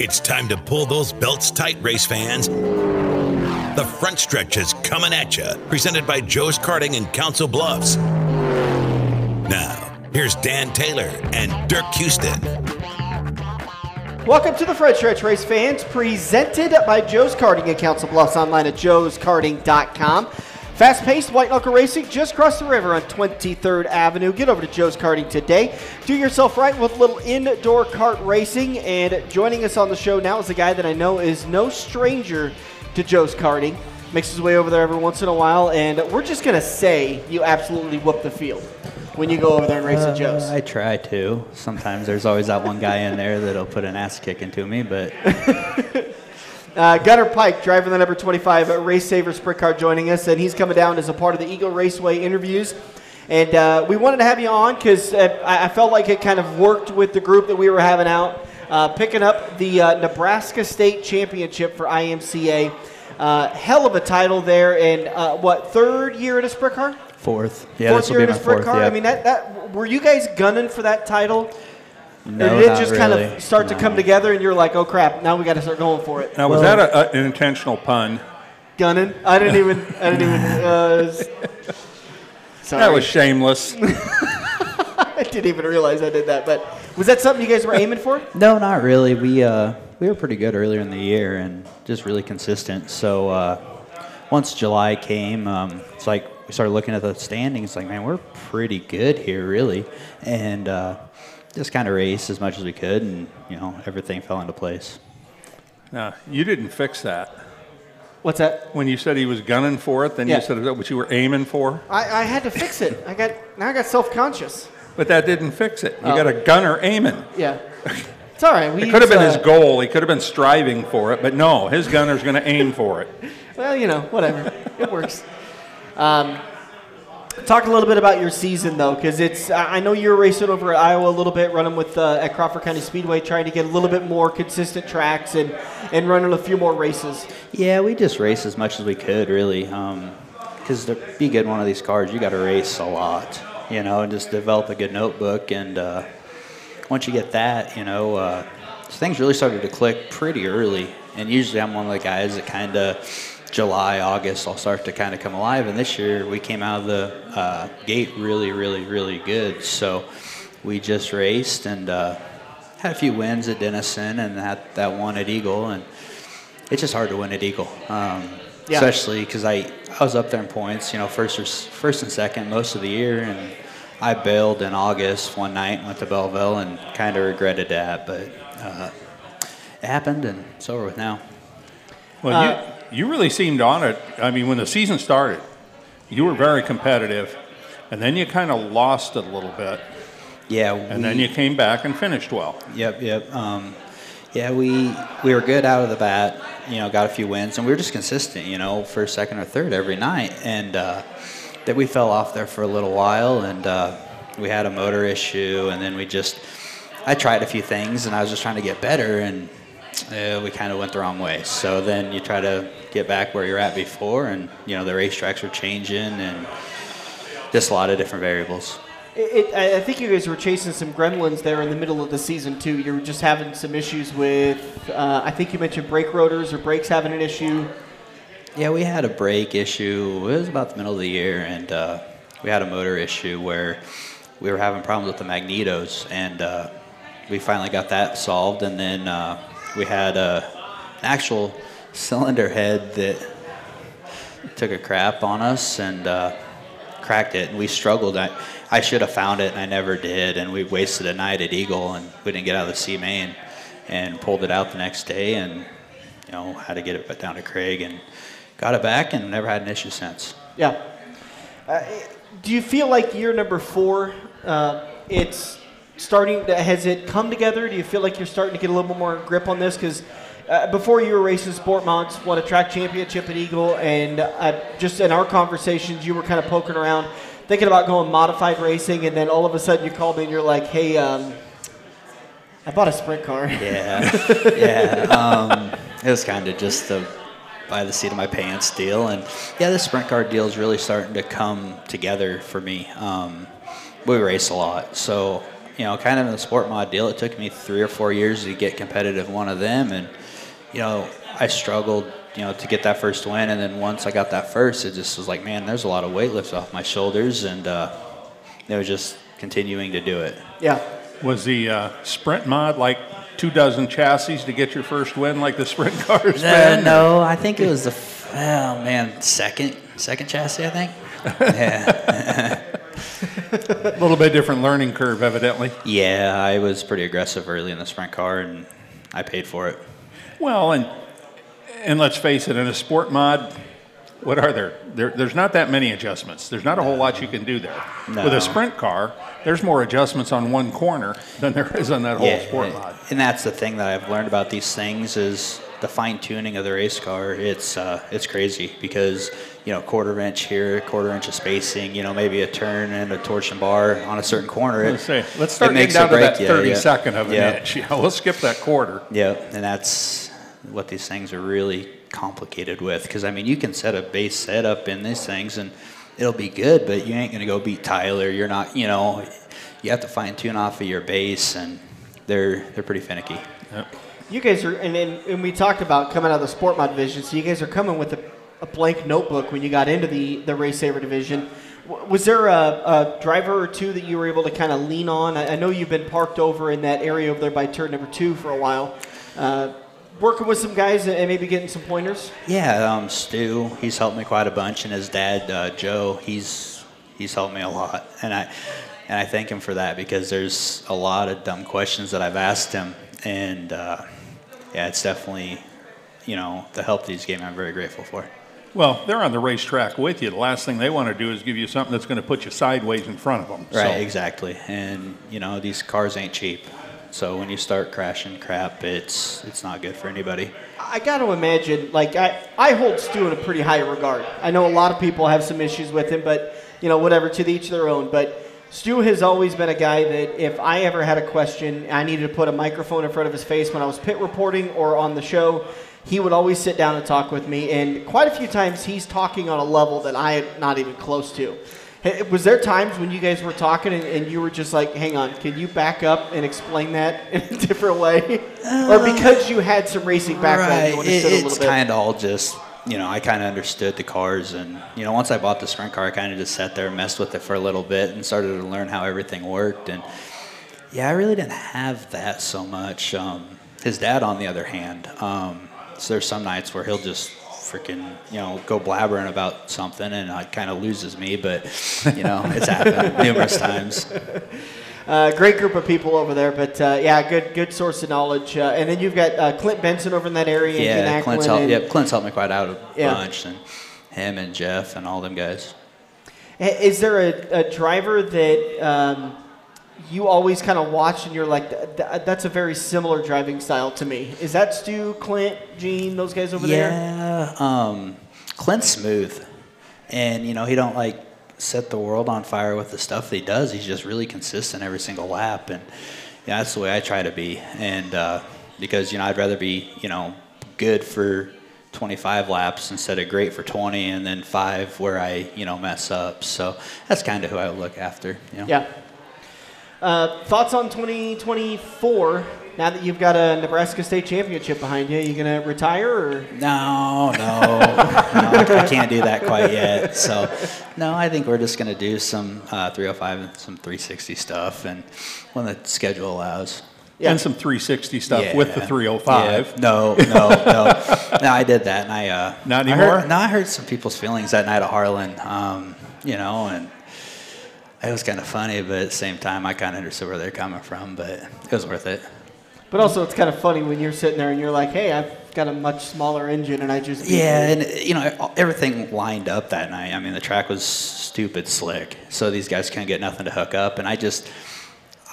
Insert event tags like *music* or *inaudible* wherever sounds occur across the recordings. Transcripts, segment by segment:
It's time to pull those belts tight, race fans. The front stretch is coming at you, presented by Joe's Karting in Council Bluffs. Now, here's Dan Taylor and Dirk Houston. Welcome to the Front Stretch Race fans, presented by Joe's Karting in Council Bluffs, online at joeskarting.com. Fast paced white knuckle racing just across the river on 23rd Avenue. Get over to Joe's Karting today. Do yourself right with a little indoor kart racing. And joining us on the show now is a guy that I know is no stranger to Joe's Karting. Makes his way over there every once in a while. And we're just going to say you absolutely whoop the field when you go over there and race at Joe's. Uh, I try to. Sometimes there's always that one guy in there that'll put an ass kick into me, but *laughs* Uh, Gunnar Pike, driving the number 25 uh, RaceSaver Sprint Car, joining us, and he's coming down as a part of the Eagle Raceway interviews. And uh, we wanted to have you on because uh, I I felt like it kind of worked with the group that we were having out, uh, picking up the uh, Nebraska State Championship for IMCA. Uh, hell of a title there, and uh, what third year in a sprint car? fourth. Yeah, fourth year be a sprint fourth. car. Yeah. I mean, that, that were you guys gunning for that title? No, or did it not just kind of start to come together, and you're like, oh crap, now we got to start going for it? Now, was Well- that a, a, an intentional pun? Gunning. I didn't *laughs* even. I didn't even. Uh, sorry. That was shameless. *laughs* I didn't even realize I did that. But was that something you guys were aiming for? *laughs* No, not really. We uh, we were pretty good earlier in the year and just really consistent. So uh, once July came, um, it's like we started looking at the standings. It's like, man, we're pretty good here, really, and uh, just kind of raced as much as we could, and you know everything fell into place. Now, you didn't fix that. What's that? When you said he was gunning for it, then Yeah. you said that what you were aiming for? I, I had to fix it. I got now. I got self conscious. But that didn't fix it. You Oh. got a gunner aiming. Yeah. *laughs* It's all right. We It could have been use, his uh, goal. He could have been striving for it, but no, his gunner's going to aim for it. *laughs* Well, you know, whatever. it works. Um, talk a little bit about your season, though, because it's. I know you're racing over at Iowa a little bit, running with uh, at Crawford County Speedway, trying to get a little bit more consistent tracks and and running a few more races. Yeah, we just raced as much as we could, really. Because to be good in one of these cars, you got to race a lot, you know, and just develop a good notebook. And uh, once you get that, you know, uh, things really started to click pretty early. And usually I'm one of the guys that kind of July, August, I'll start to kind of come alive. And this year we came out of the uh, gate really, really, really good. So we just raced and uh, had a few wins at Denison and that, that one at Eagle. And it's just hard to win at Eagle, um, Yeah. especially because I, I was up there in points, you know, first or first and second most of the year, and I bailed in August one night and went to Belleville and kind of regretted that, but uh, it happened and it's over with now. Well, Uh, you, you really seemed on it. I mean, when the season started, you were very competitive, and then you kind of lost it a little bit, Yeah, and then you came back and finished well. Yep, yep. Um, yeah, we we were good out of the bat. You know, got a few wins, and we were just consistent. You know, first, second, or third every night, and uh, that we fell off there for a little while, and uh, we had a motor issue, and then we just I tried a few things, and I was just trying to get better, and uh, we kind of went the wrong way. So then you try to get back where you're at before, and you know the racetracks are changing, and just a lot of different variables. It, it, I think you guys were chasing some gremlins there in the middle of the season too. You were just having some issues with. Uh, I think you mentioned brake rotors or brakes having an issue. Yeah, we had a brake issue. It was about the middle of the year, and uh, we had a motor issue where we were having problems with the magnetos, and uh, we finally got that solved. And then uh, we had a, an actual cylinder head that took a crap on us and uh, cracked it, and we struggled. I, I should have found it, and I never did. And we wasted a night at Eagle, and we didn't get out of the C main, and pulled it out the next day, and you know had to get it down to Craig, and got it back, and never had an issue since. Yeah. Uh, do you feel like year number four, uh, it's starting to, has it come together? Do you feel like you're starting to get a little bit more grip on this? Because uh, before you were racing Sport Mods, won a track championship at Eagle, and uh, just in our conversations, you were kind of poking around, thinking about going modified racing, and then all of a sudden you called me and you're like, hey, um, I bought a sprint car. Yeah, *laughs* yeah. Um, it was kind of just the by the seat of my pants deal, and yeah, the sprint car deal is really starting to come together for me. Um, we race a lot, so you know, kind of in the sport mod deal, it took me three or four years to get competitive in one of them, and you know, I struggled, you know, to get that first win, and then once I got that first, it just was like, man, there's a lot of weight lifts off my shoulders, and uh, it was just continuing to do it. Yeah. Was the uh, sprint mod like two dozen chassis to get your first win, like the sprint cars? Uh, man? no, I think it was the oh man second second chassis. I think. Yeah, A *laughs* little bit different learning curve, evidently. yeah. I was pretty aggressive early in the sprint car, and I paid for it. Well, and and let's face it, in a sport mod, what are there? there there's not that many adjustments. There's not a whole lot you can do there. No. With a sprint car, there's more adjustments on one corner than there is on that whole sport mod. and that's the thing that I've learned about these things is the fine tuning of the race car. It's uh, it's crazy because you know quarter inch here, quarter inch of spacing. You know maybe a turn and a torsion bar on a certain corner. It, Let's say, let's start it getting makes down or to that you, 30 yeah. second of an Yeah. inch. *laughs* Yeah, we'll skip that quarter. Yeah, and that's what these things are really complicated with. Because I mean, you can set a base setup in these things, and it'll be good, but you ain't gonna go beat Tyler. You're not, you know, you have to fine tune off of your base, and they're they're pretty finicky. You guys are, and, and, and we talked about coming out of the sport mod division. So you guys are coming with a, a blank notebook when you got into the the RaceSaver division. Was there a, a driver or two that you were able to kind of lean on? I, I know you've been parked over in that area over there by turn number two for a while, uh, working with some guys and maybe getting some pointers. Yeah, um, Stu, he's helped me quite a bunch, and his dad, uh, Joe, he's he's helped me a lot, and I and I thank him for that because there's a lot of dumb questions that I've asked him, and uh, yeah, it's definitely you know the help that he's gave me. I'm very grateful for. Well, they're on the racetrack with you. The last thing they want to do is give you something that's going to put you sideways in front of them. Right, So, exactly, and you know these cars ain't cheap, so when you start crashing crap, it's it's not good for anybody. I got to imagine, like I, I hold Stu in a pretty high regard. I know a lot of people have some issues with him, but you know, whatever, to each their own. But Stu has always been a guy that if I ever had a question, I needed to put a microphone in front of his face when I was pit reporting or on the show. He would always sit down and talk with me, and quite a few times he's talking on a level that I am not even close to. Was there times when you guys were talking and, and you were just like, hang on, can you back up and explain that *laughs* in a different way? or because you had some racing background, you Right. It- a little it's bit? kind of all just, you know, I kind of understood the cars. And, you know, once I bought the sprint car, I kind of just sat there and messed with it for a little bit and started to learn how everything worked. And, yeah, I really didn't have that so much. Um, his dad, on the other hand, um, so there's some nights where he'll just freaking, you know, go blabbering about something and it kind of loses me. But, you know, it's happened *laughs* numerous times. Uh, great group of people over there, but uh, yeah, good good source of knowledge. Uh, and then you've got uh, Clint Benson over in that area. Yeah, Clint's helped, and- yep, Clint's helped me quite out a Yeah. bunch. And him and Jeff and all them guys. Is there a, a driver that um, you always kind of watch and you're like, "Th- th- that's a very similar driving style to me? Is that Stu, Clint, Gene, those guys over there? Yeah, um, Clint's smooth, and you know he don't like set the world on fire with the stuff that he does. He's just really consistent every single lap, and yeah, that's the way I try to be. And uh, because you know I'd rather be you know good for 25 laps instead of great for 20, and then five where I you know mess up. So that's kind of who I look after. You know? Yeah. Uh, thoughts on 2024 now that you've got a Nebraska State Championship behind you? you going to retire or? No, no, *laughs* no, I can't do that quite yet. So, no, I think we're just going to do some uh, 305 and some 360 stuff, and when the schedule allows. Yeah. And some 360 stuff Yeah. with the 305. Yeah. No, no, no. no, I did that, and I. Uh, Not I anymore? heard, no, I heard some people's feelings that night at Harlan. Um, you know, and it was kind of funny, but at the same time, I kind of understood where they're coming from. But it was worth it. But also, it's kind of funny when you're sitting there and you're like, hey, I've got a much smaller engine and I just. Yeah, you." and you know everything lined up that night. I mean, the track was stupid slick, so these guys couldn't get nothing to hook up, and I just,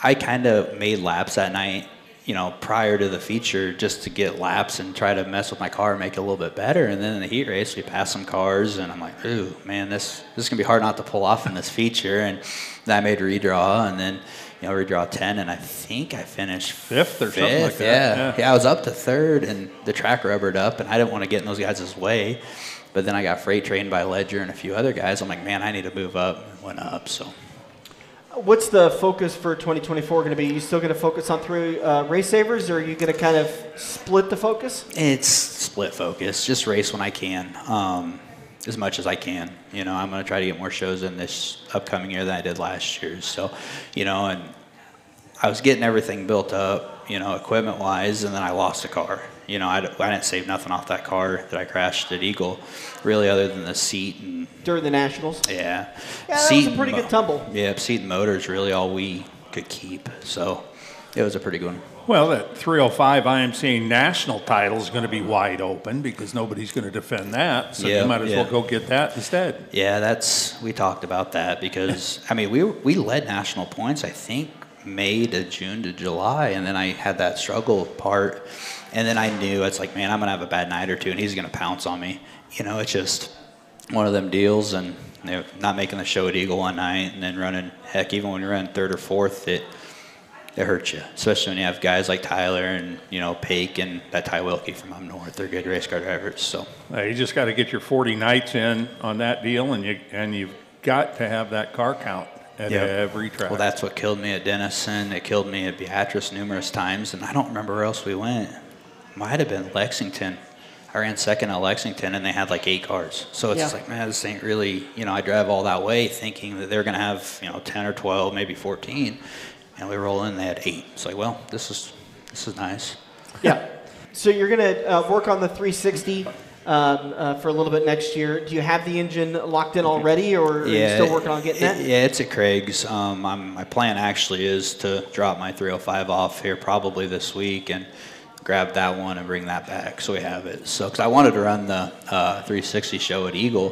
I kind of made laps that night, you know, prior to the feature, just to get laps and try to mess with my car and make it a little bit better. And then in the heat race, we passed some cars, and I'm like, ooh, man, this this is gonna be hard not to pull off in this feature. And then I made redraw, and then. You know, redraw 10, and I think I finished Fifth or something like that, Yeah. yeah. yeah, I was up to third, and the track rubbered up, and I didn't want to get in those guys' way. But then I got freight trained by Ledger and a few other guys. I'm like, man, I need to move up. And went up. So What's the focus for 2024 going to be? Are you still going to focus on three uh, RaceSavers, or are you going to kind of split the focus? It's split focus. Just race when I can, um, as much as I can. You know, I'm going to try to get more shows in this upcoming year than I did last year. So, you know, and I was getting everything built up, you know, equipment wise, and then I lost a car. You know, I, I didn't save nothing off that car that I crashed at Eagle, really, other than the seat and during the Nationals. Yeah. Yeah, that was a pretty good tumble. Yeah, seat and motor is really all we could keep. So it was a pretty good one. Well, that 305 IMCA national title is going to be wide open because nobody's going to defend that. So Yeah, you might as yeah. well go get that instead. Yeah, that's we talked about that because I mean we we led national points I think May to June to July, and then I had that struggle part, and then I knew it's like man I'm gonna have a bad night or two, and he's gonna pounce on me. You know, it's just one of them deals, and you know, not making the show at Eagle one night, and then running heck even when you're running third or fourth it. It hurts you, especially when you have guys like Tyler and you know Pake and that Ty Wilkie from up north. They're good race car drivers. So you just got to get your 40 nights in on that deal, and you and you've got to have that car count at Yep. every track. Well, that's what killed me at Denison. It killed me at Beatrice numerous times, and I don't remember where else we went. Might have been Lexington. I ran second at Lexington, and they had like eight cars. So it's Yeah. like, man, this ain't really. You know, I drive all that way thinking that they're gonna have you know ten or twelve, maybe fourteen, and we roll in, they had eight. It's like, well, this is this is nice. Yeah. So you're going to uh, work on the 360 um, uh, for a little bit next year. Do you have the engine locked in already, or are you still working on getting it- that? Yeah, it's at Craig's. Um, I'm, my plan actually is to drop my 305 off here probably this week and grab that one and bring that back so we have it. So, because I wanted to run the uh, 360 show at Eagle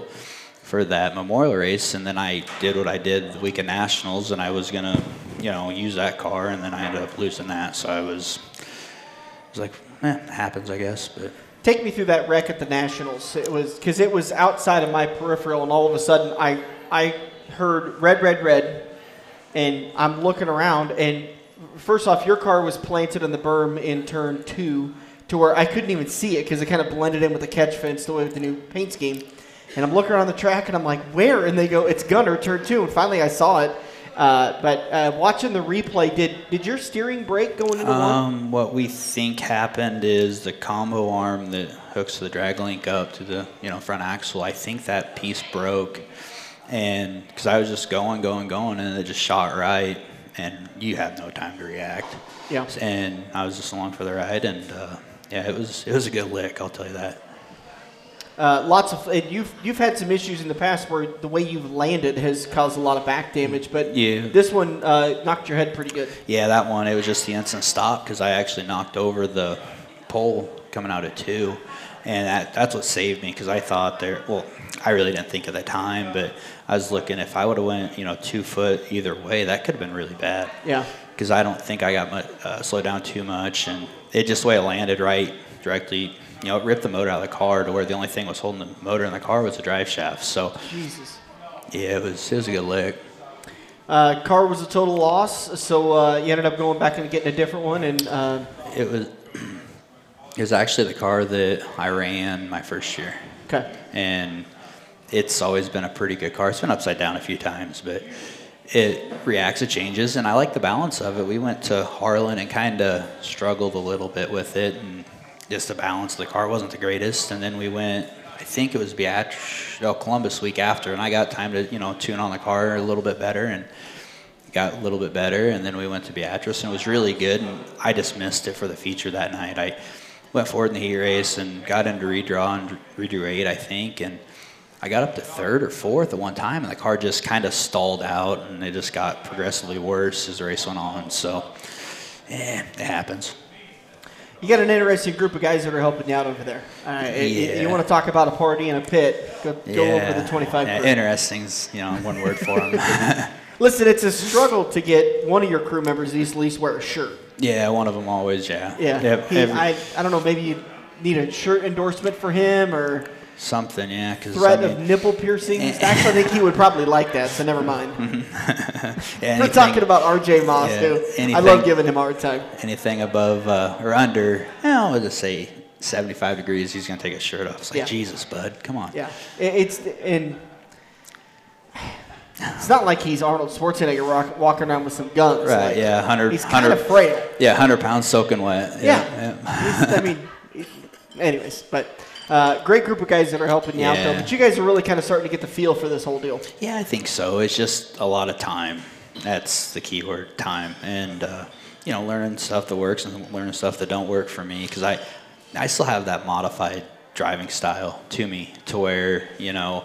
for that memorial race, and then I did what I did the week of nationals, and I was gonna, you know, use that car, and then I ended up losing that. So I was, I was like, eh, it happens, I guess, but. Take me through that wreck at the Nationals. It was because it was outside of my peripheral, and all of a sudden I I heard red, red, red, and I'm looking around, and first off, your car was planted on the berm in turn two, to where I couldn't even see it because it kind of blended in with the catch fence the way with the new paint scheme. And I'm looking around the track, and I'm like, where? And they go, it's Gunnar, turn two. And finally, I saw it. Uh, but uh, watching the replay, did did your steering brake going into one? Um, what we think happened is the combo arm that hooks the drag link up to the you know front axle. I think that piece broke, and because I was just going, going, going, and it just shot right, and you have no time to react. Yeah. And I was just along for the ride, and uh, yeah, it was it was a good lick. I'll tell you that. Uh, lots of and you've you've had some issues in the past where the way you've landed has caused a lot of back damage, but Yeah. this one uh, knocked your head pretty good. Yeah, that one, it was just the instant stop because I actually knocked over the pole coming out of two. And that, that's what saved me because I thought there, well, I really didn't think at the time, but I was looking, if I would have went, you know, two foot either way, that could have been really bad. Yeah. Because I don't think I got mu uh, slowed down too much. And it just the way it landed right directly, you know, it ripped the motor out of the car to where the only thing was holding the motor in the car was the drive shaft. So, Jesus. yeah, it was, it was a good lick. Uh, car was a total loss, so uh, you ended up going back and getting a different one, and uh, It was *clears throat* it was actually the car that I ran my first year, okay. and it's always been a pretty good car. It's been upside down a few times, but it reacts, it changes, and I like the balance of it. We went to Harlan and kind of struggled a little bit with it, and just the balance of the car wasn't the greatest. And then we went, I think it was Beatrice, oh, Columbus week after, and I got time to you know tune on the car a little bit better and got a little bit better, and then we went to Beatrice, and it was really good. And I just missed it for the feature that night. I went forward in the heat race and got into redraw and redrew eight, I think, and I got up to third or fourth at one time, and the car just kind of stalled out, and it just got progressively worse as the race went on. So, eh, it happens. You got an interesting group of guys that are helping you out over there. Uh, you- Yeah. You, want to talk about a party in a pit? Go, go over the 25 yeah, interesting's you know one word for them. *laughs* Listen, it's a struggle to get one of your crew members to at least wear a shirt. yeah, one of them always. Yeah. Yeah. Yep, He, every- I, I don't know, maybe you need a shirt endorsement for him or something. Yeah. Cause, threat I mean, of nipple piercings. Actually, I think he would probably like that, so never mind. *laughs* yeah, We're talking about RJ Moss, Yeah, too. I love giving him a hard time. anything above uh, or under, well, let's just say 75 degrees, he's going to take his shirt off. It's like, Yeah. Jesus, bud, come on. Yeah, it's and it's not like he's Arnold Schwarzenegger rock, walking around with some guns. Right, Like, yeah, 100 He's kind of 100 frail. Yeah, 100 pounds soaking wet. Yeah. yeah. He's- I mean, *laughs* anyways, but uh, great group of guys that are helping you out though. But you guys are really kind of starting to get the feel for this whole deal. Yeah, I think so. It's just a lot of time. That's the key word, time, and uh, you know, learning stuff that works and learning stuff that don't work for me. Because I, I still have that modified driving style to me, to where you know,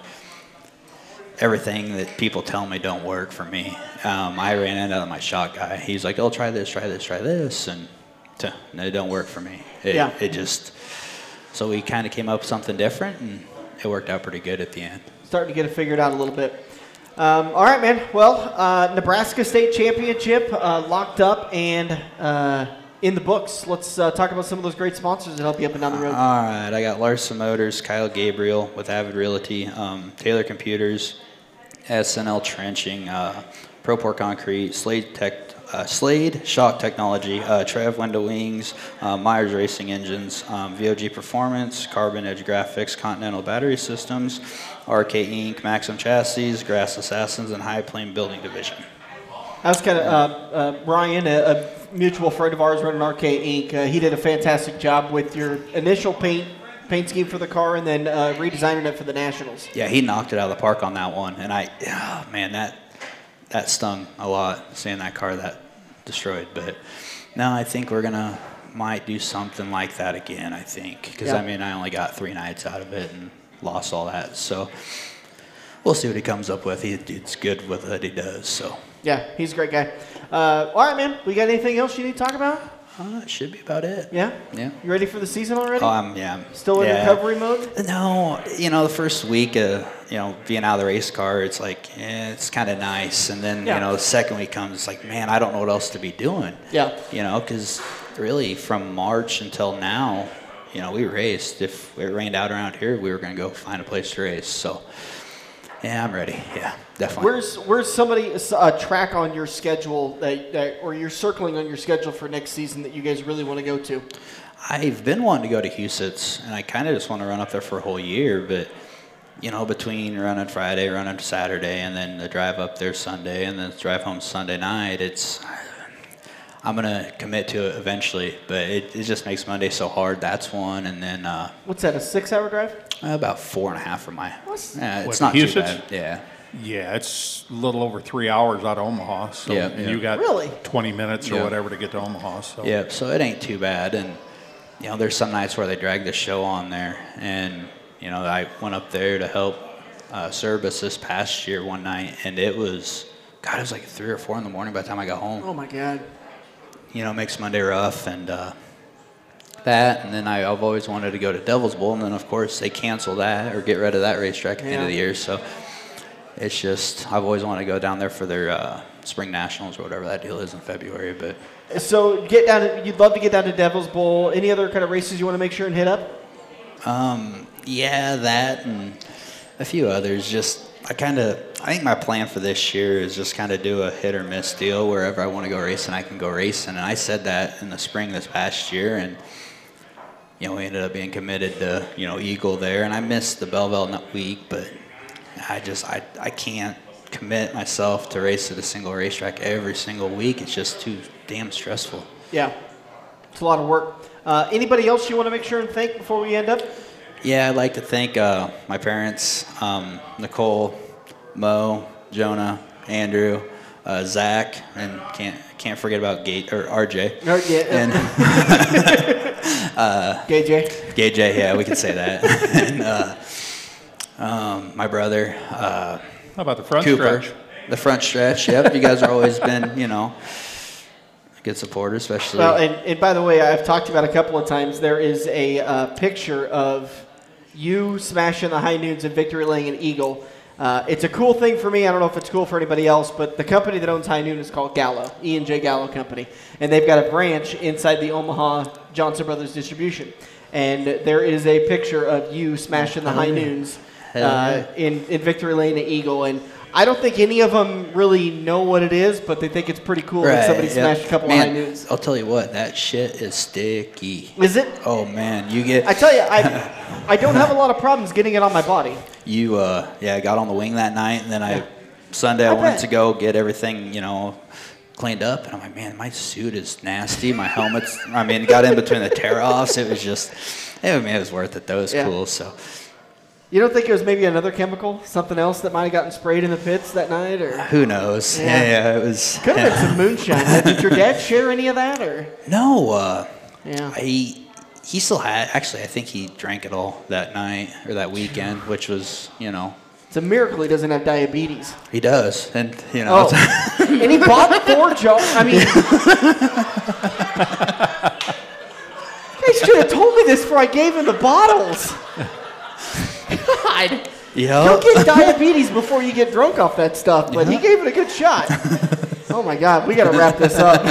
everything that people tell me don't work for me. Um, I ran into my shot guy. He's like, "Oh, try this, try this, try this," and it don't work for me. It, Yeah. it just. So we kind of came up with something different, and it worked out pretty good at the end. Starting to get it figured out a little bit. Um, all right, man. Well, uh, Nebraska State Championship uh, locked up and uh, in the books. Let's uh, talk about some of those great sponsors that help you up and down the road. All right, I got Larson Motors, Kyle Gabriel with Avid Realty, um, Taylor Computers, SNL Trenching, uh, Propor Concrete, Slade Tech, uh, Slade Shock Technology, uh, Trev Window Wings, uh, Myers Racing Engines, um, VOG Performance, Carbon Edge Graphics, Continental Battery Systems, RK Inc., Maxim Chassis, Grass Assassins, and High Plane Building Division. I was kind of uh, uh, Ryan, a, a mutual friend of ours running RK Inc. Uh, he did a fantastic job with your initial paint paint scheme for the car and then uh, redesigning it for the Nationals. Yeah, he knocked it out of the park on that one, and I, oh, man, that that stung a lot seeing that car that destroyed. But now I think we're gonna might do something like that again. I think because Yeah. I mean I only got three nights out of it and lost all that, so we'll see what he comes up with. He, he's good with what he does, so Yeah, he's a great guy. Uh, all right, man. We got anything else you need to talk about? Uh, it should be about it. Yeah. Yeah. You ready for the season already? Oh, I'm yeah. Still in yeah. recovery mode? No, you know, the first week, uh, you know, being out of the race car, it's like, eh, it's kind of nice. And then, Yeah. you know, the second week comes, it's like, man, I don't know what else to be doing. Yeah. You know, because really from March until now, you know, we raced. If it rained out around here, we were going to go find a place to race. So, yeah, I'm ready. Yeah, definitely. Where's where's somebody a track on your schedule that, that or you're circling on your schedule for next season that you guys really want to go to? I've been wanting to go to Huset's, and I kind of just want to run up there for a whole year, but you know, between running Friday, running Saturday, and then the drive up there Sunday, and then the drive home Sunday night, it's I'm gonna commit to it eventually, but it, it just makes Monday so hard. That's one, and then uh, What's that? A six-hour drive? About four and a half from my. What's- Yeah, What, it's not too Huset's? bad. Yeah. Yeah, it's a little over three hours out of Omaha. So Yeah, and yeah. you got Really? 20 minutes or Yeah. whatever to get to Omaha. So Yeah, so it ain't too bad. And, you know, there's some nights where they drag the show on there. And, you know, I went up there to help uh, service this past year one night, and it was, God, it was like three or four in the morning by the time I got home. Oh my God. You know, it makes Monday rough. And uh, that, and then I, I've always wanted to go to Devil's Bowl. And then, of course, they cancel that or get rid of that racetrack at the end of the year. So it's just, I've always wanted to go down there for their uh, spring nationals or whatever that deal is in February. But So get down. To, you'd love to get down to Devil's Bowl. Any other kind of races you want to make sure and hit up? Um, yeah, that and a few others. Just I kind of I think my plan for this year is just kind of do a hit or miss deal wherever I want to go racing, I can go racing. And I said that in the spring this past year, and you know we ended up being committed to you know Eagle there, and I missed the Belleville nut week, but I just I I can't commit myself to race at a single racetrack every single week. It's just too damn stressful. Yeah. It's a lot of work. Uh, anybody else you want to make sure and thank before we end up? Yeah, I'd like to thank uh, my parents, um, Nicole, Mo, Jonah, Andrew, uh, Zach, and can't can't forget about Gate or RJ Or- yeah. and *laughs* *laughs* Gay J. Gay J. Yeah, we can say that. *laughs* and uh, um, my brother uh, how about the front Cooper, stretch? the front stretch. Yep, you guys have always been you know good supporters, especially. Well, and, and by the way, I've talked about a couple of times. There is a uh, picture of you smashing the high noons in Victory Lane and Eagle. Uh, it's a cool thing for me. I don't know if it's cool for anybody else, but the company that owns High Noon is called Gallo, E and J Gallo Company, and they've got a branch inside the Omaha Johnson Brothers distribution. And there is a picture of you smashing the high noons uh, in, in Victory Lane at Eagle. And I don't think any of them really know what it is, but they think it's pretty cool that somebody yeah. smashed a couple Man, of high noons. I'll tell you what, that shit is sticky. Is it? Oh man, you get I tell you, I, *laughs* I don't have a lot of problems getting it on my body. You, uh, yeah, I got on the wing that night, and then I Sunday I, I wanted bet. to go get everything, you know, cleaned up, and I'm like, man, my suit is nasty. My helmet's, I mean, it got in between the tear offs. It was just, I mean, it was worth it though. It was Yeah. cool. So You don't think it was maybe another chemical, something else that might have gotten sprayed in the pits that night, or who knows? Yeah. Yeah, yeah, it was. could have been some moonshine. Did your dad share any of that, or No, uh, yeah? he he still had. Actually, I think he drank it all that night or that weekend, which was, you know, It's a miracle he doesn't have diabetes. he does, and you know, Oh, *laughs* and he bought four jars. I mean, *laughs* you should have told me this before I gave him the bottles. God, yeah. you'll get diabetes before you get drunk off that stuff. But he gave it a good shot. *laughs* Oh my God, we got to wrap this up. *laughs*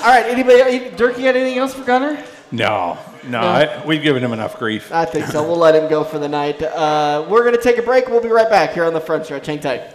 All right, anybody, Dirk, you got anything else for Gunnar? No, no, I, we've given him enough grief. I think so. We'll let him go for the night. Uh, we're going to take a break. We'll be right back here on the front stretch. Hang tight.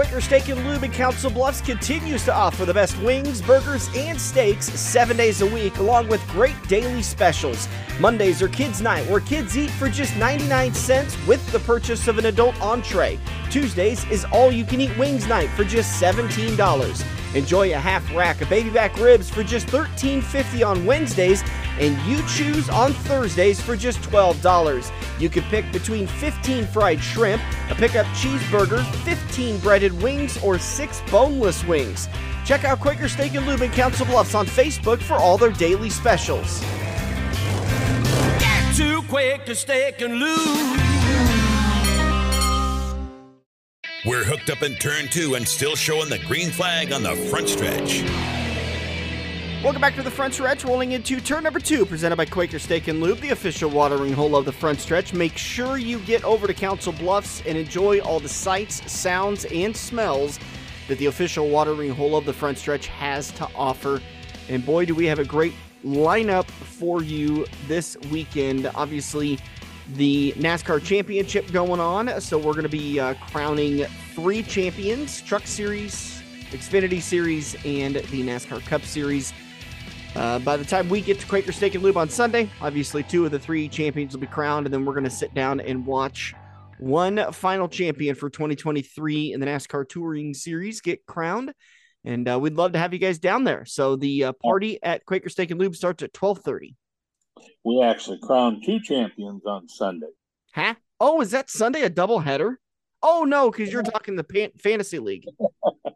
Quaker Steak and Lube in Council Bluffs continues to offer the best wings, burgers, and steaks seven days a week, along with great daily specials. Mondays are Kids Night, where kids eat for just 99 cents with the purchase of an adult entree. Tuesdays is All You Can Eat Wings Night for just $17. Enjoy a half rack of baby back ribs for just $13.50 on Wednesdays, and you choose on Thursdays for just $12. You can pick between 15 fried shrimp, a pickup cheeseburger, 15 breaded wings, or 6 boneless wings. Check out Quaker Steak and Lube in Council Bluffs on Facebook for all their daily specials. Get to Quaker Steak and Lube. We're hooked up in turn two and still showing the green flag on the front stretch. Welcome back to the front stretch, rolling into turn number two, presented by Quaker Steak and Lube, the official watering hole of the front stretch. Make sure you get over to Council Bluffs and enjoy all the sights, sounds, and smells that the official watering hole of the front stretch has to offer. And boy, do we have a great lineup for you this weekend. Obviously, the NASCAR Championship going on, so we're going to be uh, crowning three champions: Truck Series, Xfinity Series, and the NASCAR Cup Series. Uh, by the time we get to Quaker Steak and Lube on Sunday, obviously two of the three champions will be crowned, and then we're going to sit down and watch one final champion for 2023 in the NASCAR Touring Series get crowned. And uh, we'd love to have you guys down there. So the uh, party at Quaker Steak and Lube starts at 12:30. We actually crowned two champions on Sunday. Huh? Oh, is that Sunday a double header? Oh no, because you're talking the pan- fantasy league. *laughs*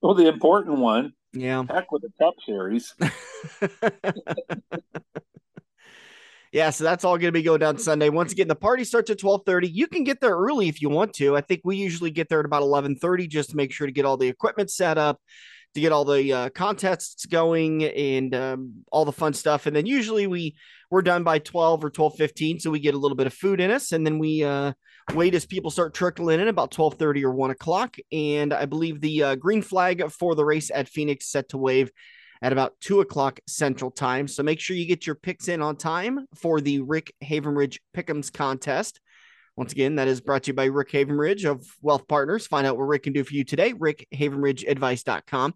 Well, the important one, Yeah. heck with the Cup Series. *laughs* yeah, so that's all going to be going down Sunday. Once again, the party starts at 12:30. You can get there early if you want to. I think we usually get there at about 11:30 just to make sure to get all the equipment set up, to get all the uh, contests going and um, all the fun stuff. And then usually we we're done by 12 or 12:15, so we get a little bit of food in us, and then we uh, wait as people start trickling in about 12:30 or 1 o'clock. And I believe the uh, green flag for the race at Phoenix set to wave at about two o'clock Central Time. So make sure you get your picks in on time for the Rick Havenridge Pick'ems contest. Once again, that is brought to you by Rick Havenridge of Wealth Partners. Find out what Rick can do for you today. RickHavenridgeAdvice.com.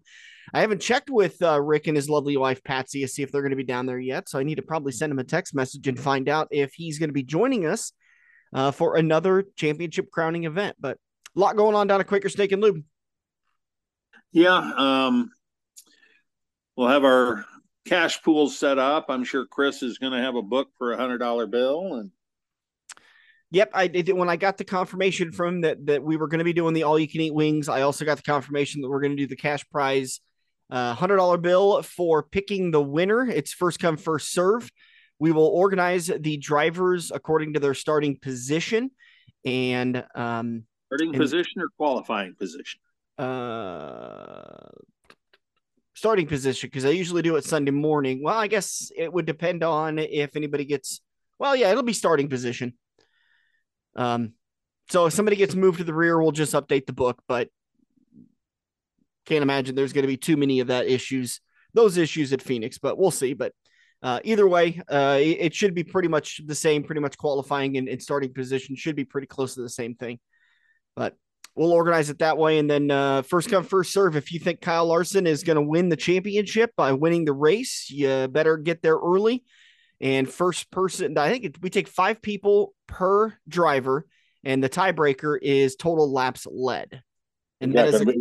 I haven't checked with uh, Rick and his lovely wife Patsy to see if they're going to be down there yet. So I need to probably send him a text message and find out if he's going to be joining us uh, for another championship crowning event. But a lot going on down at Quaker Steak and Lube. Yeah, um, we'll have our cash pools set up. I'm sure Chris is going to have a book for a hundred dollar bill, and Yep, I did. When I got the confirmation from that that we were going to be doing the all you can eat wings, I also got the confirmation that we're going to do the cash prize uh, hundred dollar bill for picking the winner. It's first come first serve. We will organize the drivers according to their starting position, and um, starting And- position or qualifying position. uh, starting position because I usually do it Sunday morning. Well, I guess it would depend on if anybody gets. Well, yeah, it'll be starting position. Um, so if somebody gets moved to the rear, we'll just update the book. But can't imagine there's going to be too many of that issues, those issues at Phoenix. But we'll see. But uh, either way, uh, it, should be pretty much the same. Pretty much qualifying and, and starting position should be pretty close to the same thing. But we'll organize it that way. And then uh, first come, first serve. If you think Kyle Larson is going to win the championship by winning the race, you better get there early. And first person, I think it, we take five people per driver, and the tiebreaker is total laps led. And yeah, that is a,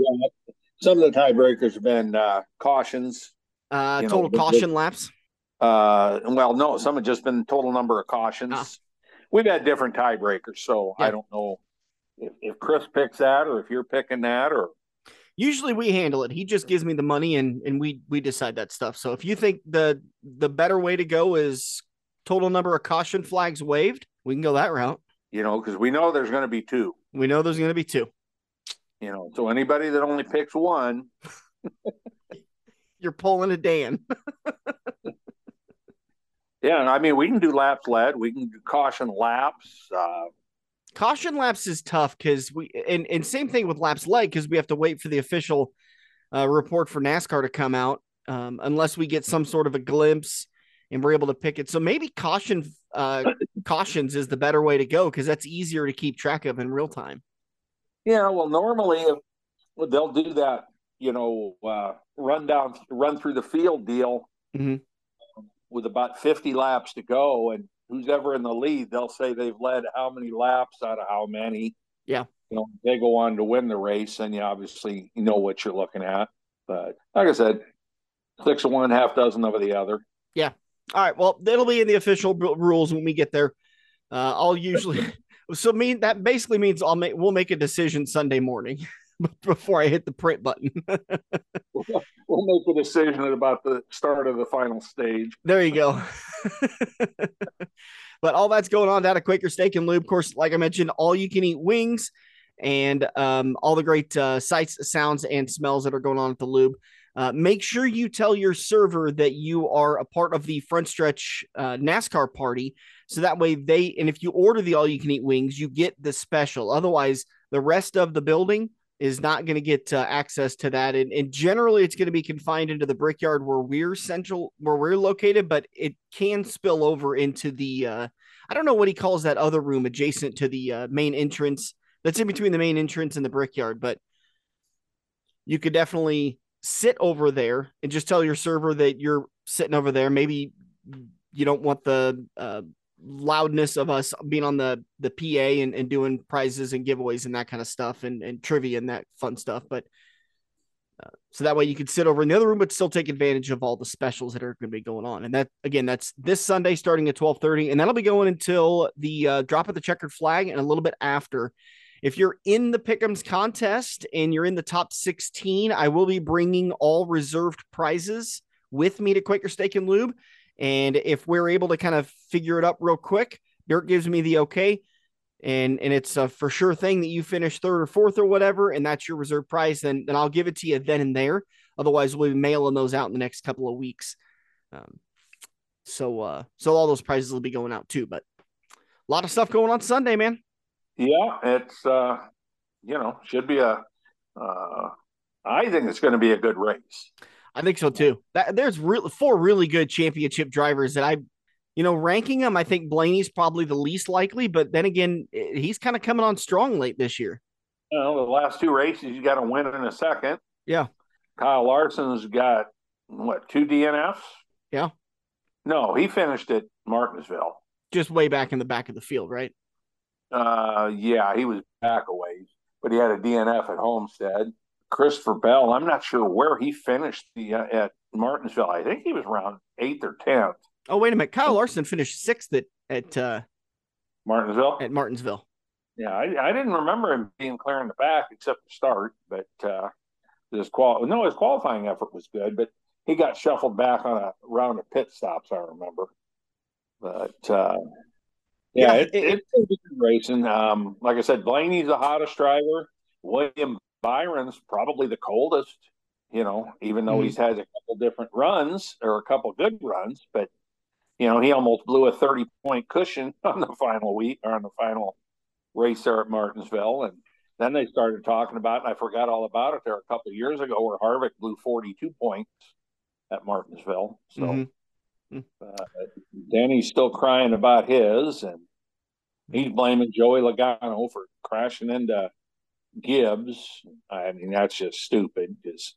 some of the tiebreakers have been uh, cautions. Uh, total know, caution laps. Uh, well, no, some have just been total number of cautions. Ah. We've had different tiebreakers, so yeah. I don't know if, if Chris picks that or if you're picking that or usually we handle it. He just gives me the money and and we we decide that stuff. So if you think the the better way to go is total number of caution flags waved, we can go that route. You know, because we know there's going to be two. We know there's going to be two. You know, so anybody that only picks one, you're pulling a Dan. *laughs* yeah, I mean, we can do laps led. We can do caution laps. Uh, caution laps is tough because we and, and same thing with laps led because we have to wait for the official uh, report for NASCAR to come out um, unless we get some sort of a glimpse and we're able to pick it. So maybe caution uh, cautions is the better way to go because that's easier to keep track of in real time. Yeah, well, normally they'll do that, you know, uh, run down, run through the field deal mm-hmm. with about fifty laps to go, and who's ever in the lead, they'll say they've led how many laps out of how many. Yeah. You know, they go on to win the race, and you obviously know what you're looking at. But like I said, six of one, half dozen of the other. Yeah. All right. Well, it'll be in the official rules when we get there. Uh, I'll usually *laughs* so mean that basically means I'll make we'll make a decision Sunday morning *laughs* *laughs* before I hit the print button. *laughs* we'll make a decision at about the start of the final stage. There you go. *laughs* but all that's going on down at Quaker Steak and Lube. Of course, like I mentioned, all you can eat wings and um, all the great uh, sights, sounds, and smells that are going on at the Lube. Uh, make sure you tell your server that you are a part of the front stretch uh, NASCAR party. So that way they, and if you order the all you can eat wings, you get the special. Otherwise, the rest of the building is not going to get uh, access to that. And, and generally, it's going to be confined into the brickyard where we're central, where we're located, but it can spill over into the, uh, I don't know what he calls that other room adjacent to the uh, main entrance that's in between the main entrance and the brickyard. But you could definitely sit over there and just tell your server that you're sitting over there. Maybe you don't want the uh, loudness of us being on the the PA and, and doing prizes and giveaways and that kind of stuff and, and trivia and that fun stuff. But uh, so that way you can sit over in the other room, but still take advantage of all the specials that are going to be going on. And that again, that's this Sunday starting at twelve thirty, and that'll be going until the uh, drop of the checkered flag and a little bit after. If you're in the Pick'ems contest and you're in the top 16, I will be bringing all reserved prizes with me to Quaker Steak and Lube. And if we're able to kind of figure it up real quick, Dirk gives me the okay. And, and it's a for sure thing that you finish third or fourth or whatever, and that's your reserve prize, then, then I'll give it to you then and there. Otherwise, we'll be mailing those out in the next couple of weeks. Um, so, uh, so all those prizes will be going out too. But a lot of stuff going on Sunday, man. Yeah, it's uh, you know should be a. Uh, I think it's going to be a good race. I think so too. That, there's re- four really good championship drivers that I, you know, ranking them. I think Blaney's probably the least likely, but then again, he's kind of coming on strong late this year. You know, the last two races, you got to win in a second. Yeah. Kyle Larson's got what two DNFs? Yeah. No, he finished at Martinsville. Just way back in the back of the field, right? Uh, yeah, he was back a ways, but he had a DNF at Homestead. Christopher Bell, I'm not sure where he finished the uh, at Martinsville. I think he was around eighth or tenth. Oh, wait a minute. Kyle Larson finished sixth at at uh, Martinsville. At Martinsville. Yeah, I, I didn't remember him being clear in the back except the start, but uh, his qual no his qualifying effort was good, but he got shuffled back on a round of pit stops. I remember, but uh, yeah, yeah it, it, it's racing. Um, like I said, Blaney's the hottest driver. William Byron's probably the coldest, you know, even though Mhm. he's had a couple different runs or a couple good runs, but you know, he almost blew a 30 point cushion *laughs* on the final week or on the final race there at Martinsville. And then they started talking about, and I forgot all about it there a couple of years ago where Harvick blew 42 points at Martinsville. So Mhm. uh, Danny's still crying about his, and he's blaming Joey Logano for crashing into Gibbs. I mean, that's just stupid because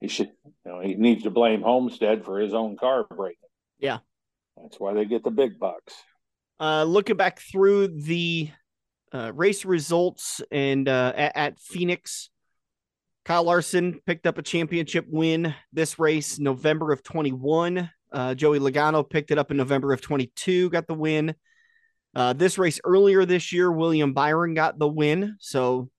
he should, you know, he needs to blame Homestead for his own car breaking. Yeah. That's why they get the big bucks. Uh, looking back through the uh, race results and uh, at, at Phoenix, Kyle Larson picked up a championship win this race, November of 21. Uh, Joey Logano picked it up in November of 22, got the win. Uh, this race earlier this year, William Byron got the win. So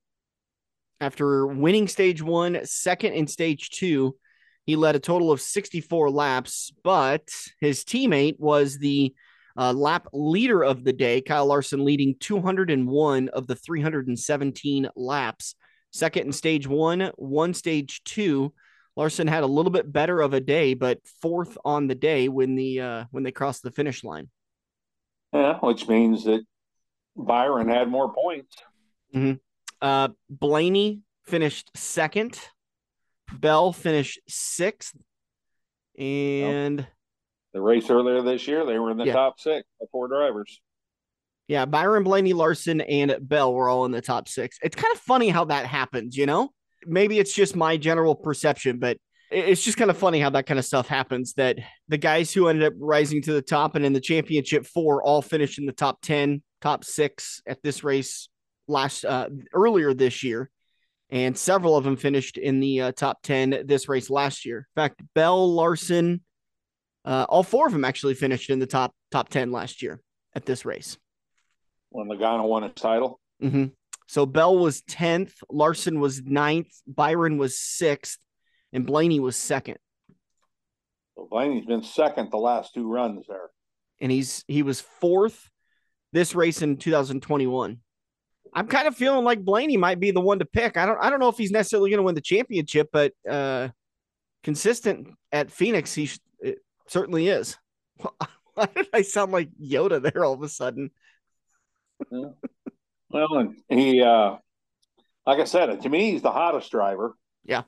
after winning stage one, second in stage two, he led a total of 64 laps, but his teammate was the uh, lap leader of the day, Kyle Larson leading 201 of the 317 laps. Second in stage won, one stage two. Larson had a little bit better of a day, but fourth on the day when the uh, when they crossed the finish line. Yeah, which means that Byron had more points. Uh, Blaney finished second. Bell finished sixth, and The race earlier this year, they were in the Yeah. top six, the four drivers. Yeah, Byron Blaney, Larson, and Bell were all in the top six. It's kind of funny how that happens, you know? Maybe it's just my general perception, but it's just kind of funny how that kind of stuff happens that the guys who ended up rising to the top and in the championship four all finished in the top 10, top six at this race last uh, earlier this year. And several of them finished in the uh, top 10 this race last year. In fact, Bell, Larson, uh, all four of them actually finished in the top top 10 last year at this race. When Logano won his title. mm-hmm. So Bell was 10th, Larson was ninth, Byron was sixth, and Blaney was second. So Blaney's been second the last two runs there. And he's he was fourth this race in 2021. I'm kind of feeling like Blaney might be the one to pick. I don't I don't know if he's necessarily going to win the championship, but uh consistent at Phoenix, he sh- it certainly is. *laughs* Why did I sound like Yoda there all of a sudden? Well, and he, uh, like I said, to me, he's the hottest driver. Yeah.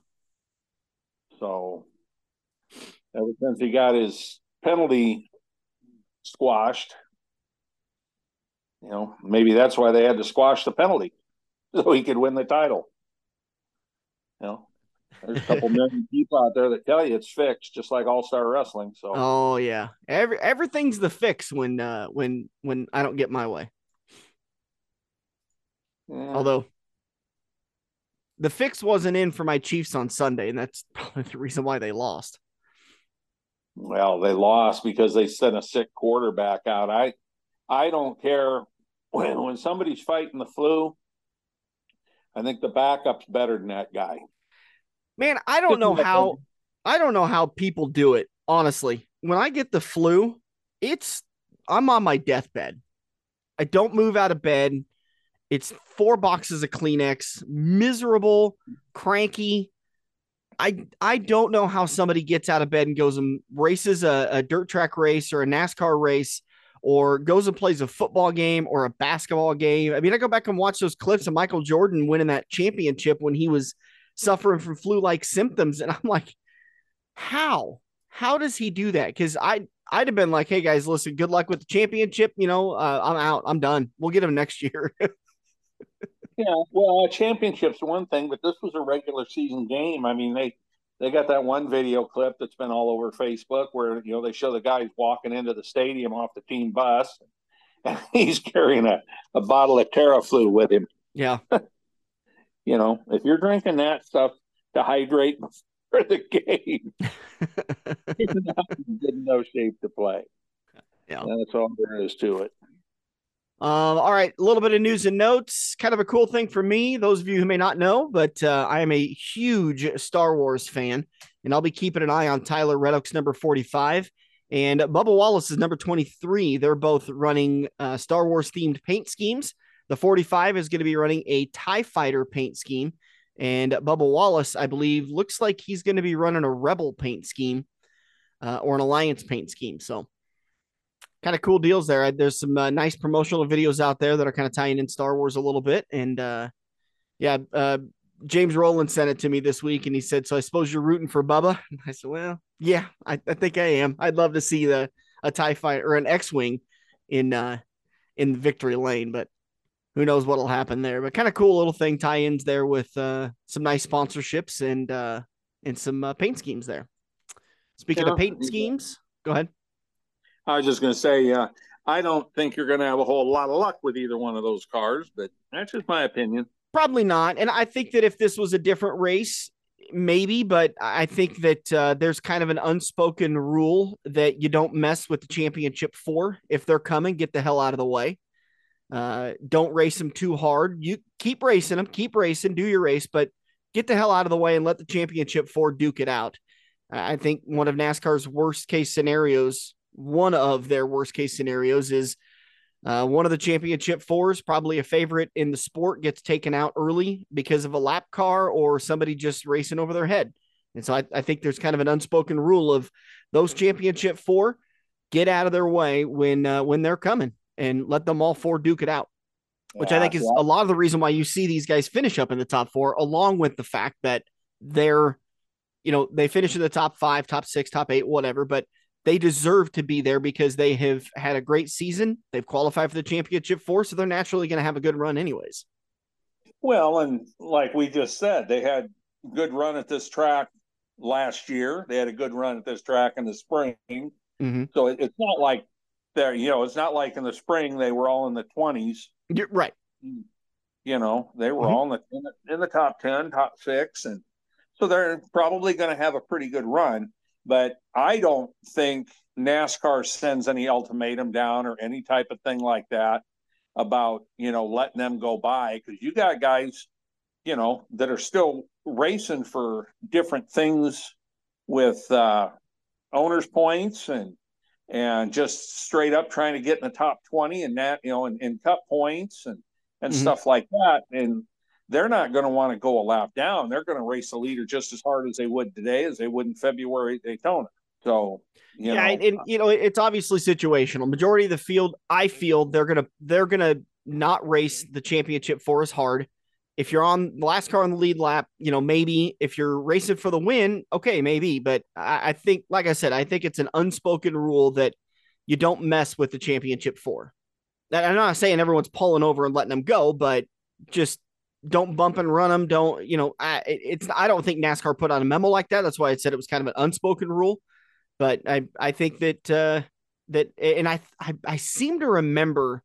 So ever since he got his penalty squashed, you know, maybe that's why they had to squash the penalty *laughs* so he could win the title. You know, there's a couple *laughs* million people out there that tell you it's fixed, just like All Star Wrestling. So Oh yeah. Every everything's the fix when uh when when I don't get my way. yeah. Although the fix wasn't in for my Chiefs on Sunday, and that's *laughs* probably the reason why they lost. Well, they lost because they sent a sick quarterback out. I I don't care when when somebody's fighting the flu. I think the backup's better than that guy. Man, I don't know how I don't know how people do it, honestly. When I get the flu, it's I'm on my deathbed. I don't move out of bed. It's four boxes of Kleenex, miserable, cranky. I I don't know how somebody gets out of bed and goes and races a, a dirt track race or a NASCAR race or goes and plays a football game or a basketball game. I mean, I go back and watch those clips of Michael Jordan winning that championship when he was suffering from flu-like symptoms, and I'm like, how? How does he do that? Because I I'd have been like, hey guys, listen, good luck with the championship. You know, uh, I'm out. I'm done. We'll get him next *laughs* year. Yeah, well, a championship's one thing, but this was a regular season game. I mean, they they got that one video clip that's been all over Facebook where you know they show the guys walking into the stadium off the team bus, and *laughs* he's carrying a, a bottle of Theraflu with him. yeah. *laughs* You know, if you're drinking that stuff to hydrate *laughs* for the game, you're not in no shape to play. Yeah. That's all there is to it. Um, all right, a little bit of news and notes. Kind of a cool thing for me, those of you who may not know, but uh, I am a huge Star Wars fan, and I'll be keeping an eye on Tyler Reddick's number 45 and Bubba Wallace is number 23. They're both running uh, Star Wars themed paint schemes. The 45 is going to be running a TIE fighter paint scheme, And Bubba Wallace, I believe, looks like he's going to be running a Rebel paint scheme uh, or an Alliance paint scheme. So, kind of cool deals there. There's some uh, nice promotional videos out there that are kind of tying in Star Wars a little bit. And uh, yeah, uh, James Rowland sent it to me this week, and he said, "So I suppose you're rooting for Bubba?" *laughs* I said, "Well, yeah, I, I think I am. I'd love to see the a Tie Fighter or an X-wing in uh, in victory lane, but who knows what'll happen there. But kind of cool little thing tie-ins there with uh, some nice sponsorships and uh, and some uh, paint schemes there. Speaking Yeah. of paint schemes, go ahead. I was just going to say, uh, I don't think you're going to have a whole lot of luck with either one of those cars, but that's just my opinion. Probably not. And I think that if this was a different race, maybe, but I think that uh, there's kind of an unspoken rule that you don't mess with the championship four. If they're coming, get the hell out of the way. Uh, don't race them too hard. You keep racing them, keep racing, do your race, but get the hell out of the way and let the championship four duke it out. I think one of NASCAR's worst case scenarios, one of their worst case scenarios is uh, one of the championship fours, probably a favorite in the sport, gets taken out early because of a lap car or somebody just racing over their head. And so I, I think there's kind of an unspoken rule of those championship four get out of their way when uh, when they're coming and let them all four duke it out. Which I think is a lot of the reason why you see these guys finish up in the top four, along with the fact that they're, you know, they finish in the top five, top six, top eight, whatever, but they deserve to be there because they have had a great season. They've qualified for the championship four, so they're naturally going to have a good run, anyways. Well, and like we just said, they had good run at this track last year. They had a good run at this track in the spring. Mm-hmm. So it, it's not like they're, you know, it's not like in the spring they were all in the 20s. You're right. You know, they were Mhm. all in the, in the in the top 10, top six. And so they're probably going to have a pretty good run. But I don't think NASCAR sends any ultimatum down or any type of thing like that about, you know, letting them go by because you got guys, you know, that are still racing for different things with uh, owners points and and just straight up trying to get in the top 20 and that, you know, and, and cup points and and Mhm. stuff like that. And they're not going to want to go a lap down. They're going to race the leader just as hard as they would today as they would in February Daytona. So, you yeah, know, and, and, you know it's obviously situational. Majority of the field, I feel they're gonna they're gonna not race the championship for as hard. If you're on the last car on the lead lap, you know maybe if you're racing four the win, okay, maybe. But I, I think, like I said, I think it's an unspoken rule that you don't mess with the championship four. I'm not saying everyone's pulling over and letting them go, but just don't bump and run them. Don't you know? I it's I don't think NASCAR put out a memo like that. That's why I said it was kind of an unspoken rule. But I I think that uh, that and I, I I seem to remember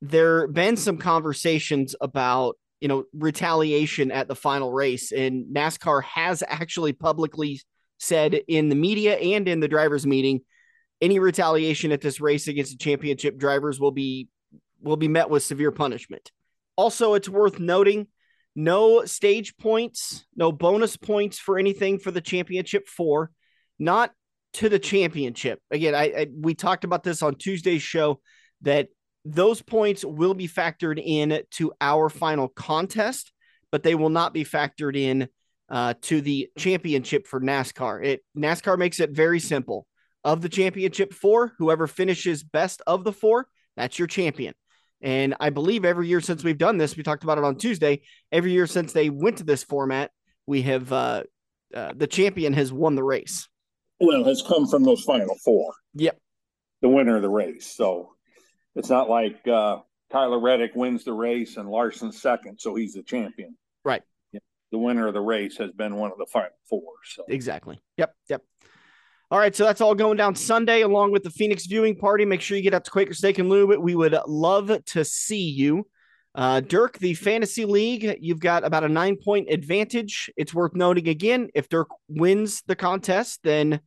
there been some conversations about you know retaliation at the final race, and NASCAR has actually publicly said in the media and in the drivers' meeting, any retaliation at this race against the championship drivers will be will be met with severe punishment. Also, it's worth noting no stage points, no bonus points for anything for the championship four, not to the championship. Again, I, I we talked about this on Tuesday's show that those points will be factored in to our final contest, but they will not be factored in uh, to the championship for NASCAR. It NASCAR makes it very simple. Of the championship four, whoever finishes best of the four, that's your champion. And I believe every year since we've done this, we talked about it on Tuesday. Every year since they went to this format, we have uh, uh, the champion has won the race. well, has come from those final four. Yep. The winner of the race. So it's not like uh, Tyler Reddick wins the race and Larson second, so he's the champion. Right. The winner of the race has been one of the final four. So Exactly. Yep. Yep. All right. So that's all going down Sunday along with the Phoenix viewing party. Make sure you get out to Quaker Steak and Lube. We would love to see you. Uh, Dirk, the fantasy league, you've got about a nine point advantage. It's worth noting again if Dirk wins the contest, then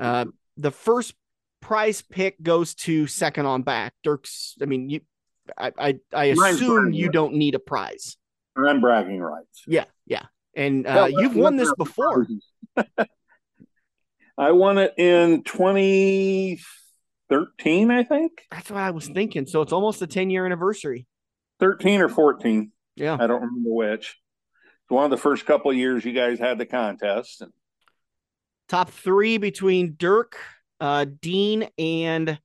uh, the first prize pick goes to second on back. Dirk's, I mean, you, I, I, I assume you don't need a prize. I'm bragging rights. Yeah. Yeah. And uh, you've won this before. *laughs* I won it in 2013, I think. That's what I was thinking. So it's almost a 10 year anniversary. 13 or 14. Yeah. I don't remember which. It's one of the first couple of years you guys had the contest. Top three between Dirk, uh, Dean, and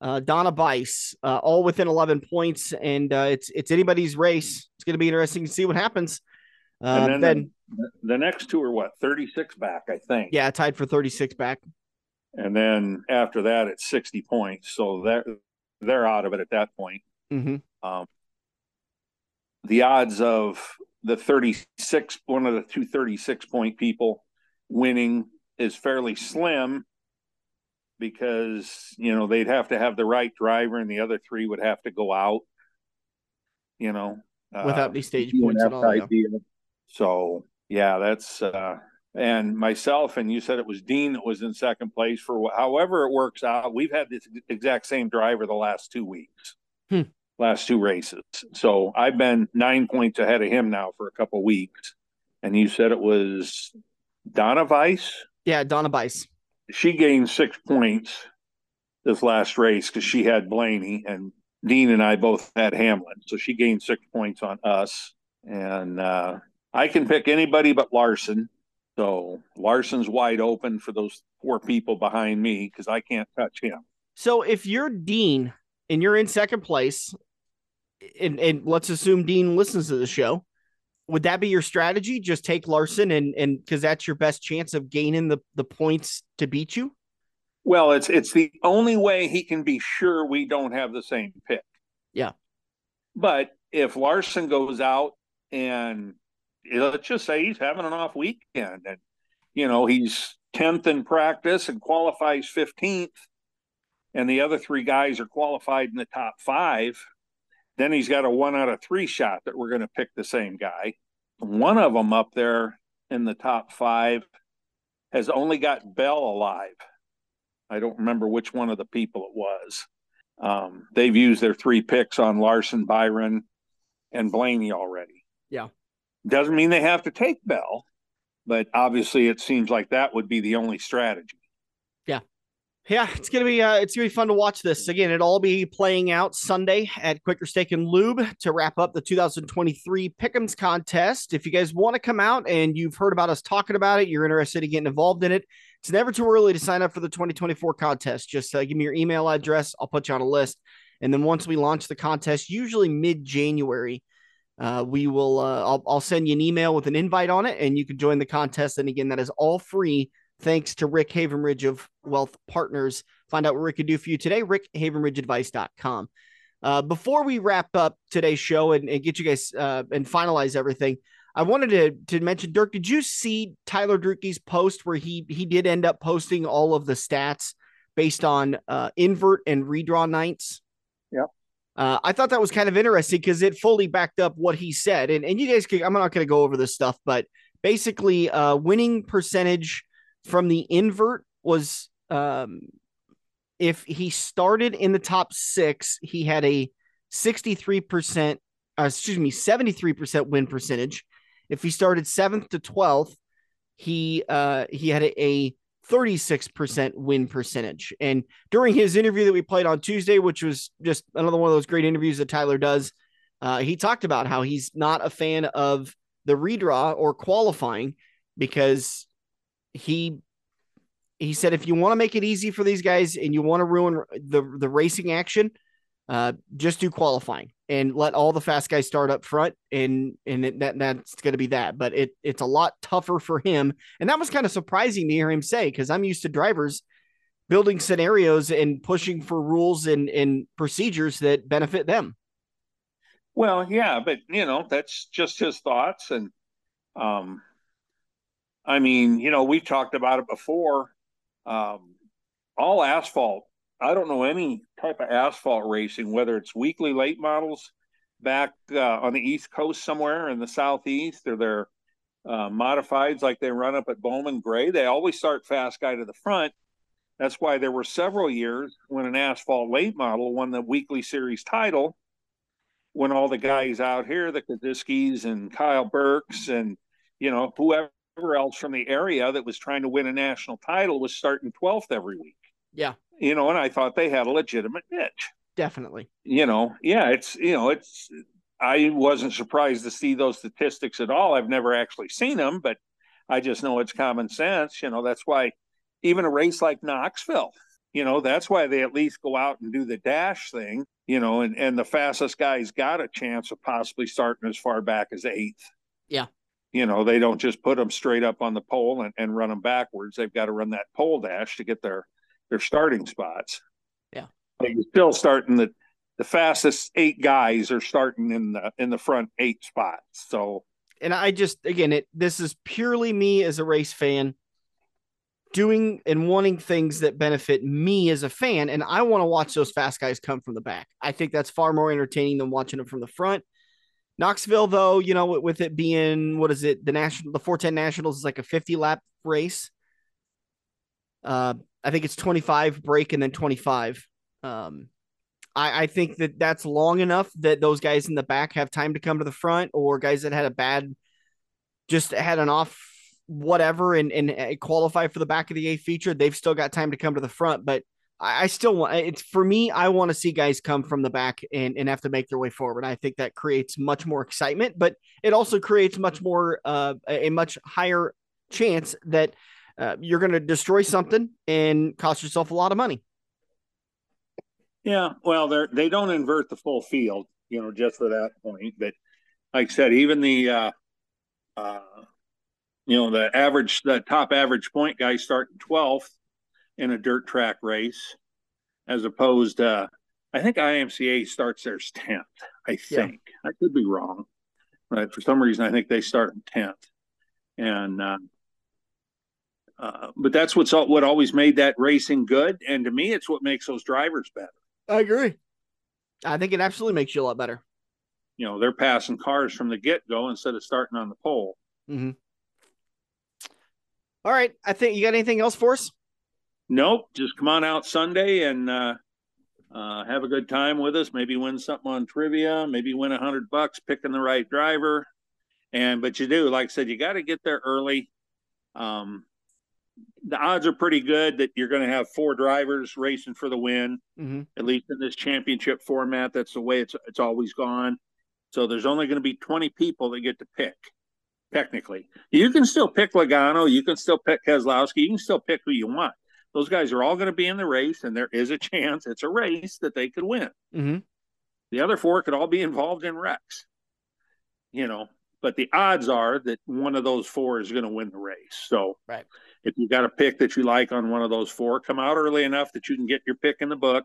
uh, Donna Bice, uh, all within 11 points, and uh, it's it's anybody's race. It's going to be interesting to see what happens. Uh, and then, then the, next two are what 36 back, I think. yeah, tied for 36 back. And then after that, it's 60 points. So they're they're out of it at that point. Mm-hmm. Um, the odds of the 36, one of the two 36 point people winning is fairly slim because, you know, they'd have to have the right driver and the other three would have to go out, you know, Without uh, any stage points at all, idea. So, yeah, that's, uh, and myself, and you said it was Dean that was in second place for however it works out. We've had this exact same driver the last two weeks, Hmm. last two races. So I've been nine points ahead of him now for a couple weeks. And you said it was Donna Weiss. Yeah, Donna Bice. She gained six points this last race because she had Blaney and Dean and I both had Hamlin. So she gained six points on us. And uh, I can pick anybody but Larson. So Larson's wide open for those four people behind me because I can't touch him. So if you're Dean and you're in second place, and, and let's assume Dean listens to the show, would that be your strategy? Just take Larson and and because that's your best chance of gaining the the points to beat you. Well, it's it's the only way he can be sure we don't have the same pick. Yeah. But if Larson goes out and let's just say he's having an off weekend and you know he's tenth in practice and qualifies fifteenth, and the other three guys are qualified in the top five, then he's got a one out of three shot that we're going to pick the same guy. One of them up there in the top five has only got Bell alive. I don't remember which one of the people it was. Um, they've used their three picks on Larson, Byron, and Blaney already. Yeah. Doesn't mean they have to take Bell, but obviously it seems like that would be the only strategy. Yeah, Yeah, it's gonna be uh, it's gonna be fun to watch this again. It'll all be playing out Sunday at Quaker Steak and Lube to wrap up the 2023 Pick'ems contest. If you guys want to come out and you've heard about us talking about it, you're interested in getting involved in it. It's never too early to sign up for the 2024 contest. Just uh, give me your email address. I'll put you on a list, and then once we launch the contest, usually mid January, uh, we will. Uh, I'll, I'll send you an email with an invite on it, and you can join the contest. And again, that is all free thanks to Rick Havenridge of Wealth Partners. Find out what Rick can do for you today, rickhavenridgeadvice.com. Uh, before we wrap up today's show and, and get you guys uh, and finalize everything, I wanted to, to mention, Dirk, did you see Tyler Drueke's post where he he did end up posting all of the stats based on uh, invert and redraw nights? Yep. Uh, I thought that was kind of interesting because it fully backed up what he said. And, and you guys, could, I'm not going to go over this stuff, but basically, uh, winning percentage from the invert was um, if he started in the top six, he had a 63%, uh, excuse me, 73% win percentage. If he started seventh to 12th, he uh, he had a, a 36% win percentage. And during his interview that we played on Tuesday, which was just another one of those great interviews that Tyler does, uh, he talked about how he's not a fan of the redraw or qualifying because he he said if you want to make it easy for these guys and you want to ruin the the racing action, uh, just do qualifying and let all the fast guys start up front, and and it, that that's going to be that. But it it's a lot tougher for him, and that was kind of surprising to hear him say because I'm used to drivers building scenarios and pushing for rules and and procedures that benefit them. Well, yeah, but you know, that's just his thoughts. And um I mean, you know, we've talked about it before. Um all asphalt. I don't know any type of asphalt racing, whether it's weekly late models back uh, on the East Coast somewhere in the Southeast, or they're uh, modifieds like they run up at Bowman Gray. They always start fast guy to the front. That's why there were several years when an asphalt late model won the weekly series title when all the guys out here, the Kosiskis and Kyle Berck and, you know, whoever else from the area that was trying to win a national title was starting 12th every week. Yeah, You know, and I thought they had a legitimate niche. definitely. You know, yeah, it's, you know, it's I wasn't surprised to see those statistics at all. I've never actually seen them, but I just know it's common sense. You know, that's why even a race like Knoxville, you know, that's why they at least go out and do the dash thing, you know, and, and the fastest guy's got a chance of possibly starting as far back as eighth. Yeah. You know, they don't just put them straight up on the pole and, and run them backwards. They've got to run that pole dash to get their their starting spots. Yeah. But you're still starting the the fastest eight guys are starting in the in the front eight spots. So and I just again it this is purely me as a race fan doing and wanting things that benefit me as a fan and I want to watch those fast guys come from the back. I think that's far more entertaining than watching them from the front. Knoxville though, you know, with it being what is it, the national the 410 Nationals is like a 50 lap race. Uh I think it's 25 break and then 25. Um I, I think that that's long enough that those guys in the back have time to come to the front, or guys that had a bad, just had an off whatever and and uh, qualify for the back of the A feature. They've still got time to come to the front, but I, I still want it's for me. I want to see guys come from the back and and have to make their way forward. I think that creates much more excitement, but it also creates much more uh, a much higher chance that uh, you're going to destroy something and cost yourself a lot of money. Yeah, well, they they don't invert the full field, you know, just for that point. But like I said, even the uh, uh, you know the average, the top average point guy starting twelfth in a dirt track race, as opposed to I think IMCA starts theirs tenth. I think yeah. I could be wrong, but for some reason I think they start tenth, and uh, uh, but that's what's what always made that racing good, and to me, it's what makes those drivers better. I agree. I think it absolutely makes you a lot better. You know, they're passing cars from the get go instead of starting on the pole. Mm-hmm. All right. I think you got anything else for us? Nope. Just come on out Sunday and uh, uh, have a good time with us. Maybe win something on trivia. Maybe win a hundred bucks picking the right driver. And but you do, like I said, you got to get there early. Um, the odds are pretty good that you're going to have four drivers racing for the win. Mm-hmm. At least in this championship format, that's the way it's it's always gone. So there's only going to be 20 people that get to pick. Technically, you can still pick Logano, you can still pick Keselowski, you can still pick who you want. Those guys are all going to be in the race, and there is a chance it's a race that they could win. Mm-hmm. The other four could all be involved in wrecks. You know, but the odds are that one of those four is going to win the race. So, right if you got a pick that you like on one of those four, come out early enough that you can get your pick in the book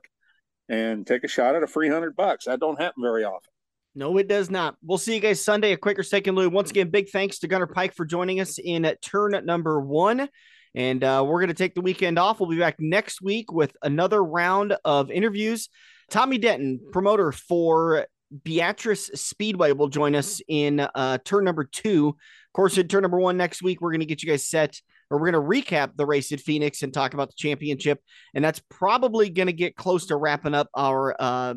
and take a shot at a free hundred bucks. That don't happen very often. No, it does not. We'll see you guys Sunday at Quaker Steak and Lube. Once again, big thanks to Gunnar Pike for joining us in turn number one. And uh, we're going to take the weekend off. We'll be back next week with another round of interviews. Tommy Denton, promoter for Beatrice Speedway, will join us in uh, turn number two. Of course, in turn number one next week, we're going to get you guys set we're going to recap the race at Phoenix and talk about the championship. And that's probably going to get close to wrapping up our uh,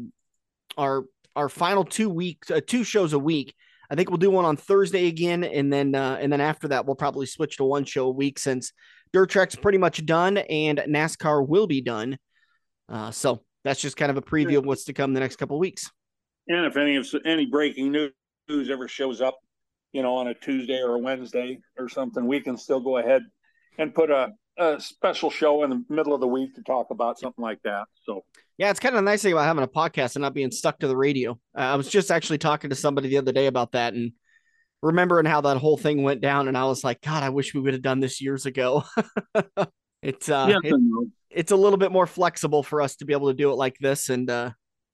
our our final two weeks, uh, two shows a week. I think we'll do one on Thursday again, and then uh, and then after that, we'll probably switch to one show a week since dirt track's pretty much done and NASCAR will be done. Uh, so that's just kind of a preview of what's to come the next couple weeks. And if any of any breaking news ever shows up, you know, on a Tuesday or a Wednesday or something, we can still go ahead and put a, a special show in the middle of the week to talk about something like that. So yeah, it's kind of a nice thing about having a podcast and not being stuck to the radio. Uh, I was just actually talking to somebody the other day about that and remembering how that whole thing went down. And I was like, God, I wish we would have done this years ago. *laughs* it's uh, yes it, it's a little bit more flexible for us to be able to do it like this, and uh,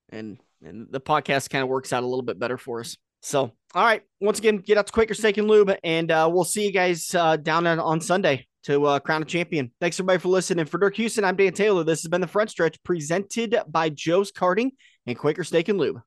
and and the podcast kind of works out a little bit better for us. So, all right, once again, get out to Quaker Steak and Lube, and uh, we'll see you guys uh, down on, on Sunday to uh, crown a champion. Thanks everybody for listening. For Dirk Houston, I'm Dan Taylor. This has been the front stretch presented by Joe's Karting and Quaker Steak and Lube.